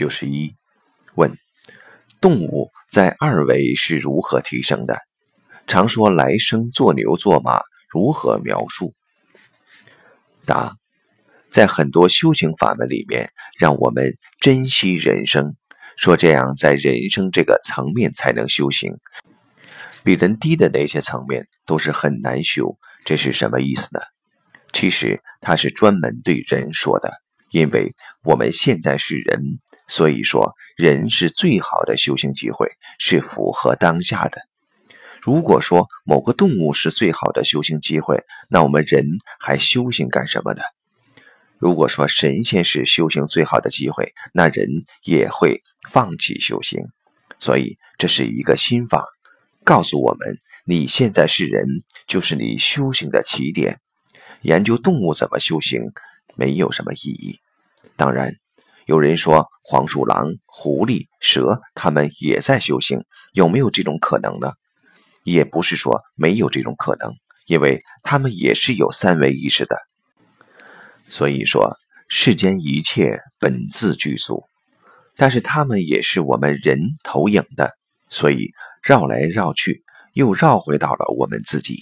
九十一，问：动物在二维是如何提升的？常说来生做牛做马，如何描述？答：在很多修行法门里面，让我们珍惜人生，说这样在人生这个层面才能修行，比人低的那些层面都是很难修。这是什么意思呢？其实它是专门对人说的，因为我们现在是人。所以说，人是最好的修行机会，是符合当下的。如果说某个动物是最好的修行机会，那我们人还修行干什么呢？如果说神仙是修行最好的机会，那人也会放弃修行。所以这是一个心法，告诉我们：你现在是人，就是你修行的起点。研究动物怎么修行，没有什么意义。当然。有人说黄鼠狼、狐狸、蛇，他们也在修行，有没有这种可能呢？也不是说没有这种可能，因为他们也是有三维意识的。所以说世间一切本自具足，但是他们也是我们人投影的，所以绕来绕去又绕回到了我们自己。